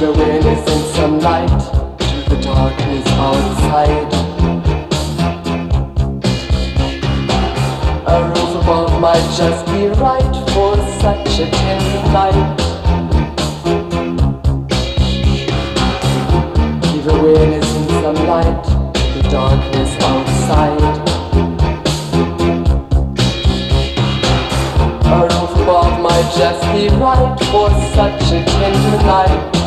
the wind is in some light to the darkness outside. A roof might just be right for such a tender night. Some light the darkness outside. A roof above might just be right for such a tender night.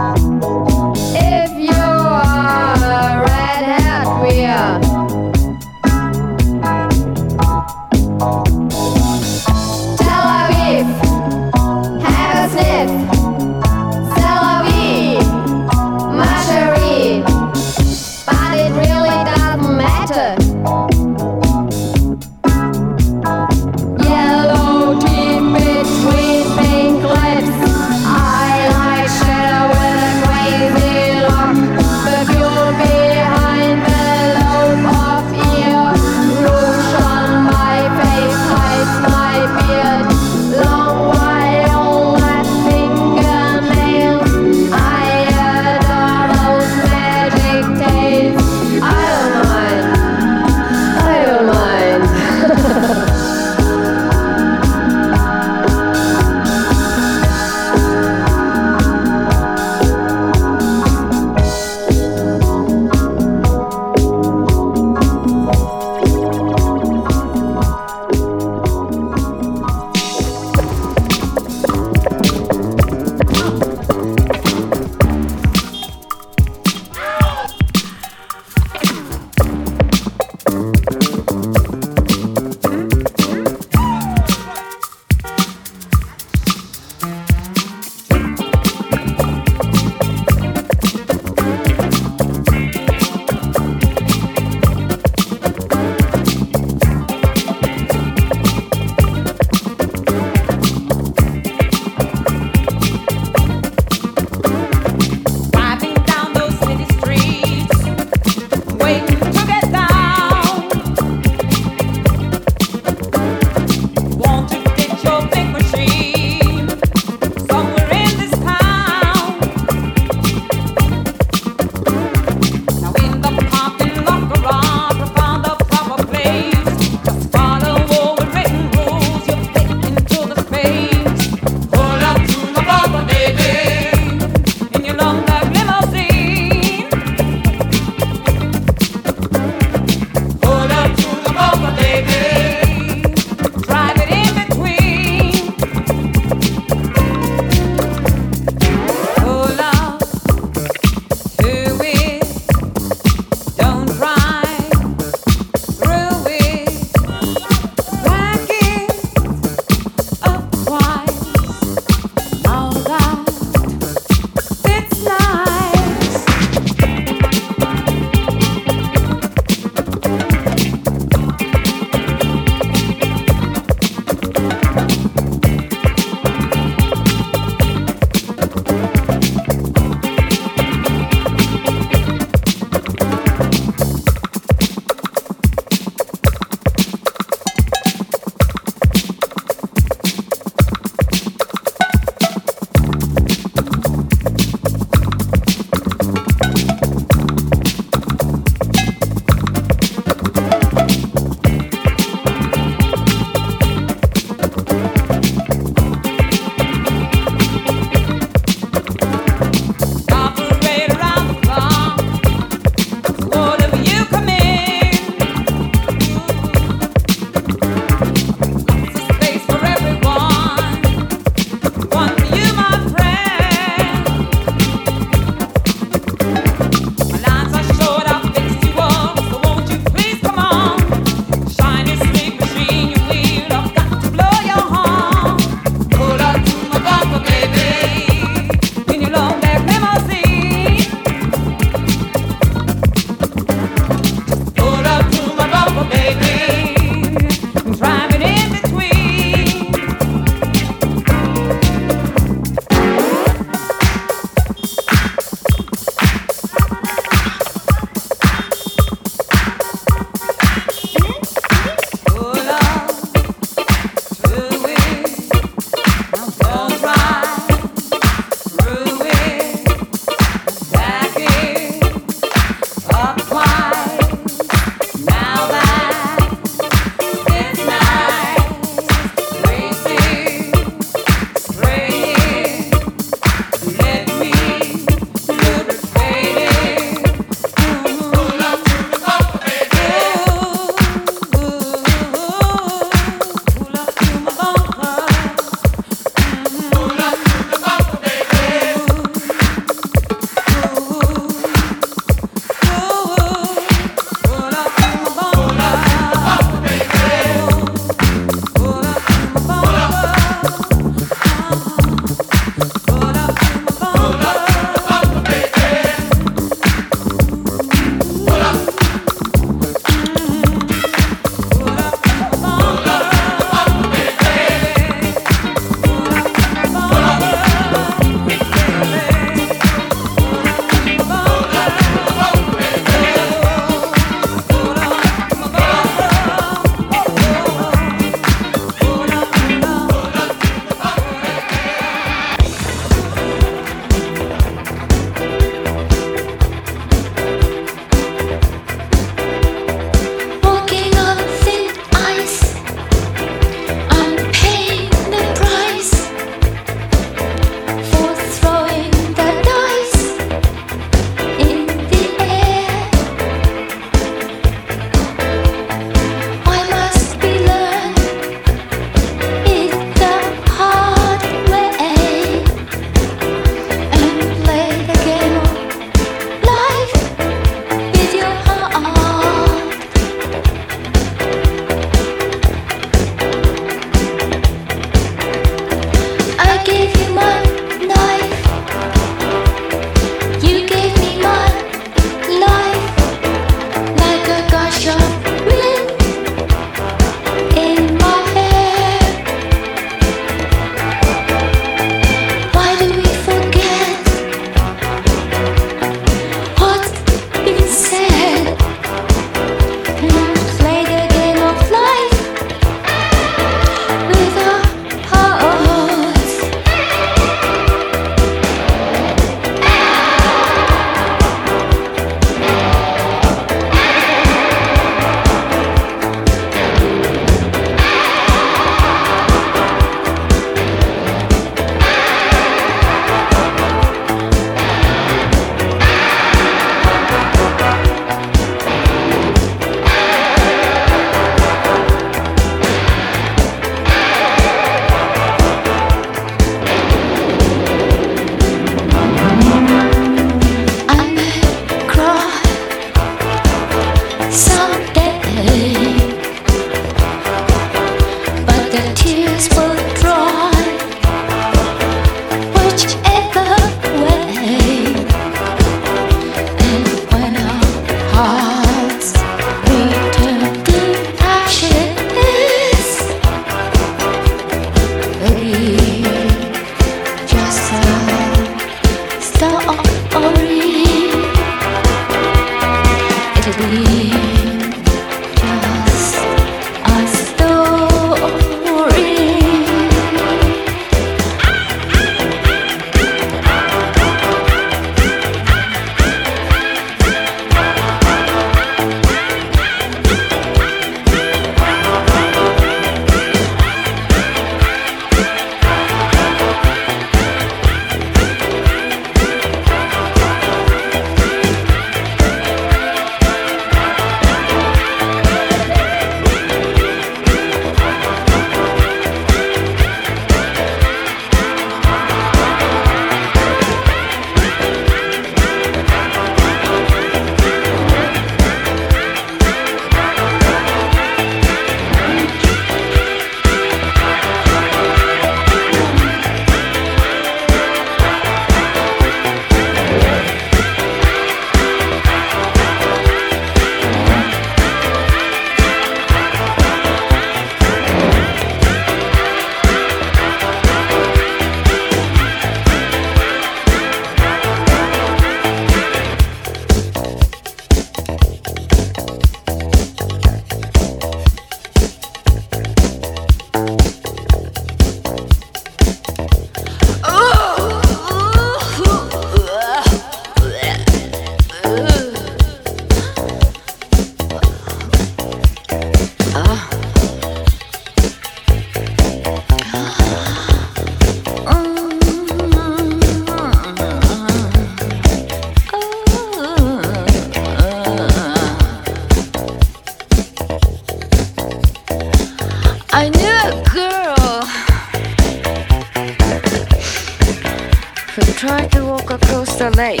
tried to walk across the lake.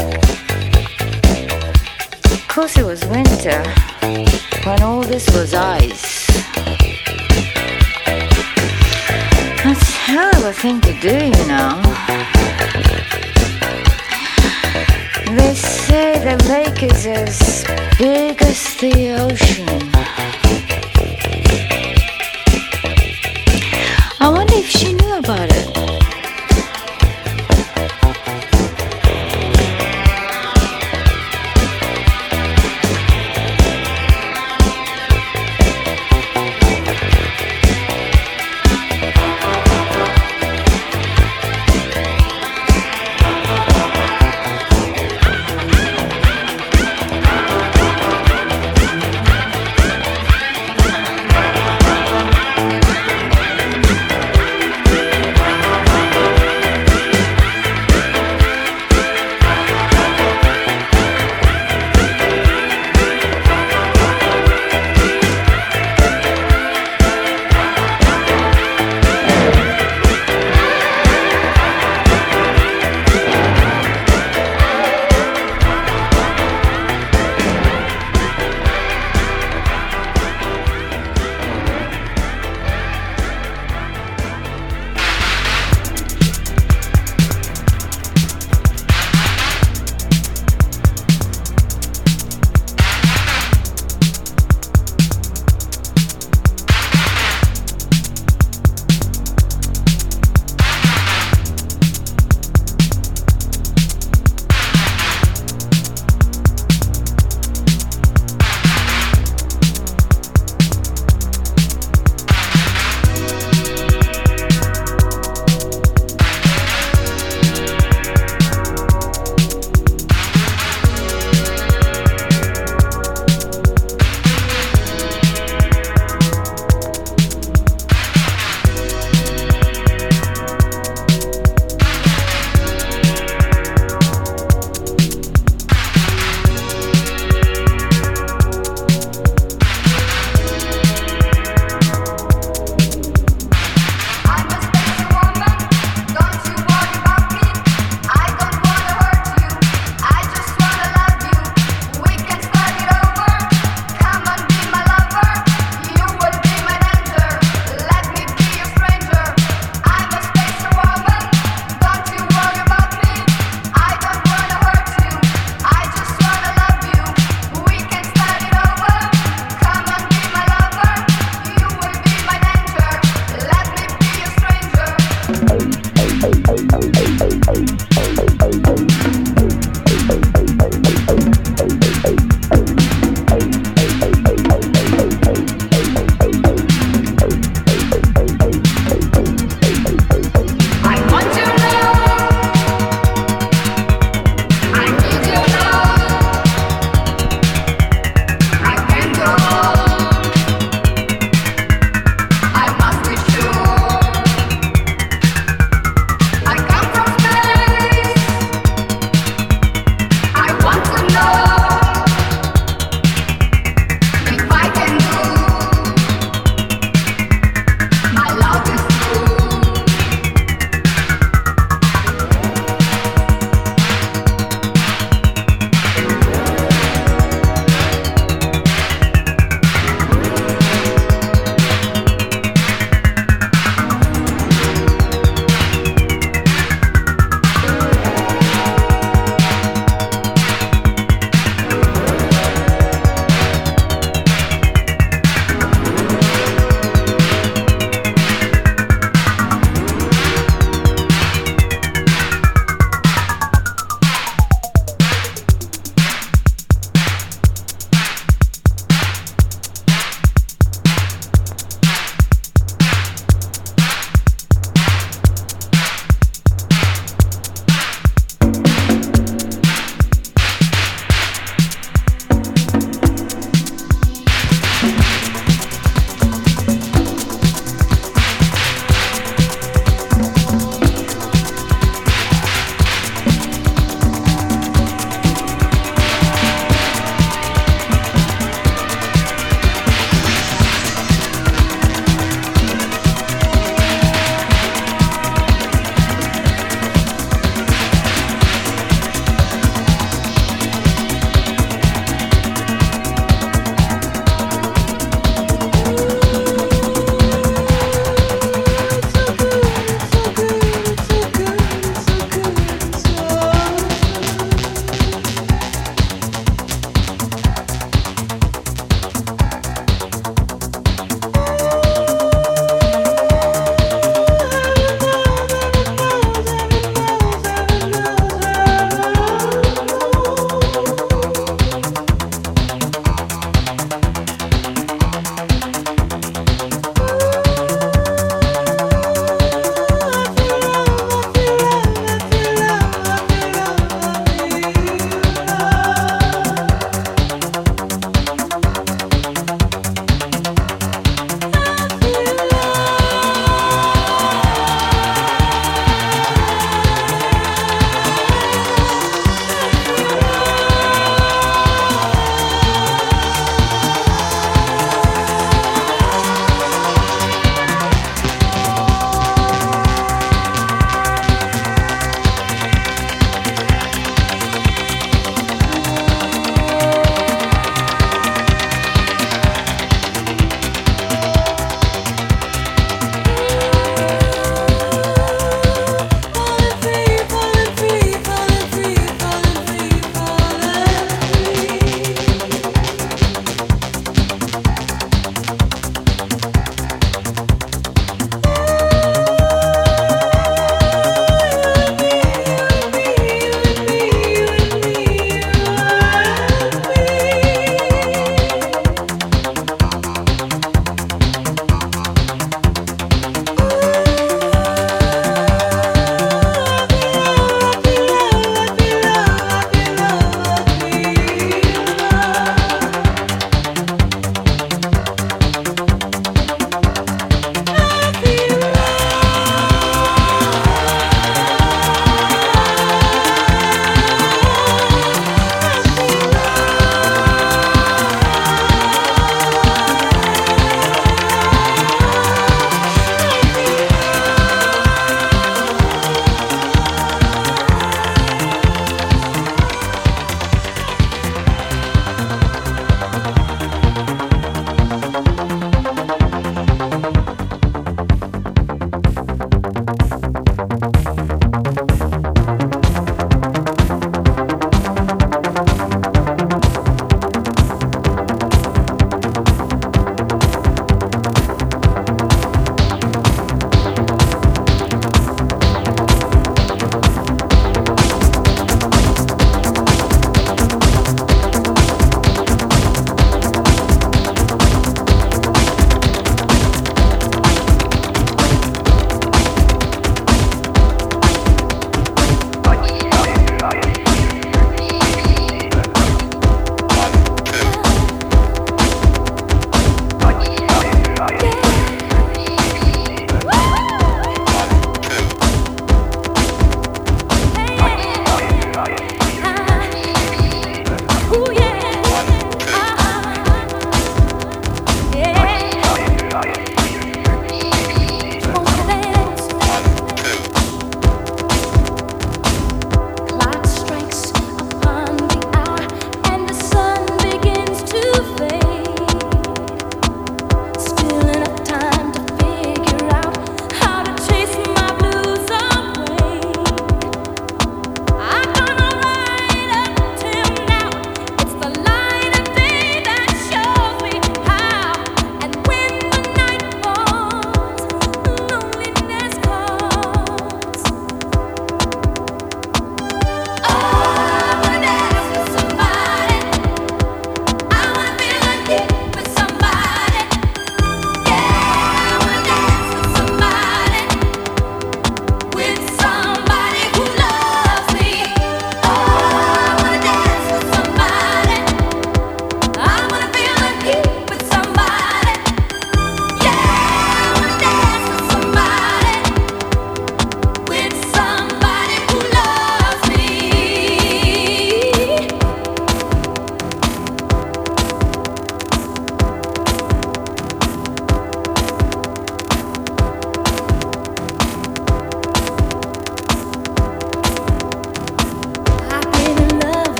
Of course, it was winter when all this was ice. That's a hell of a thing to do, you know. They say the lake is as big as the ocean.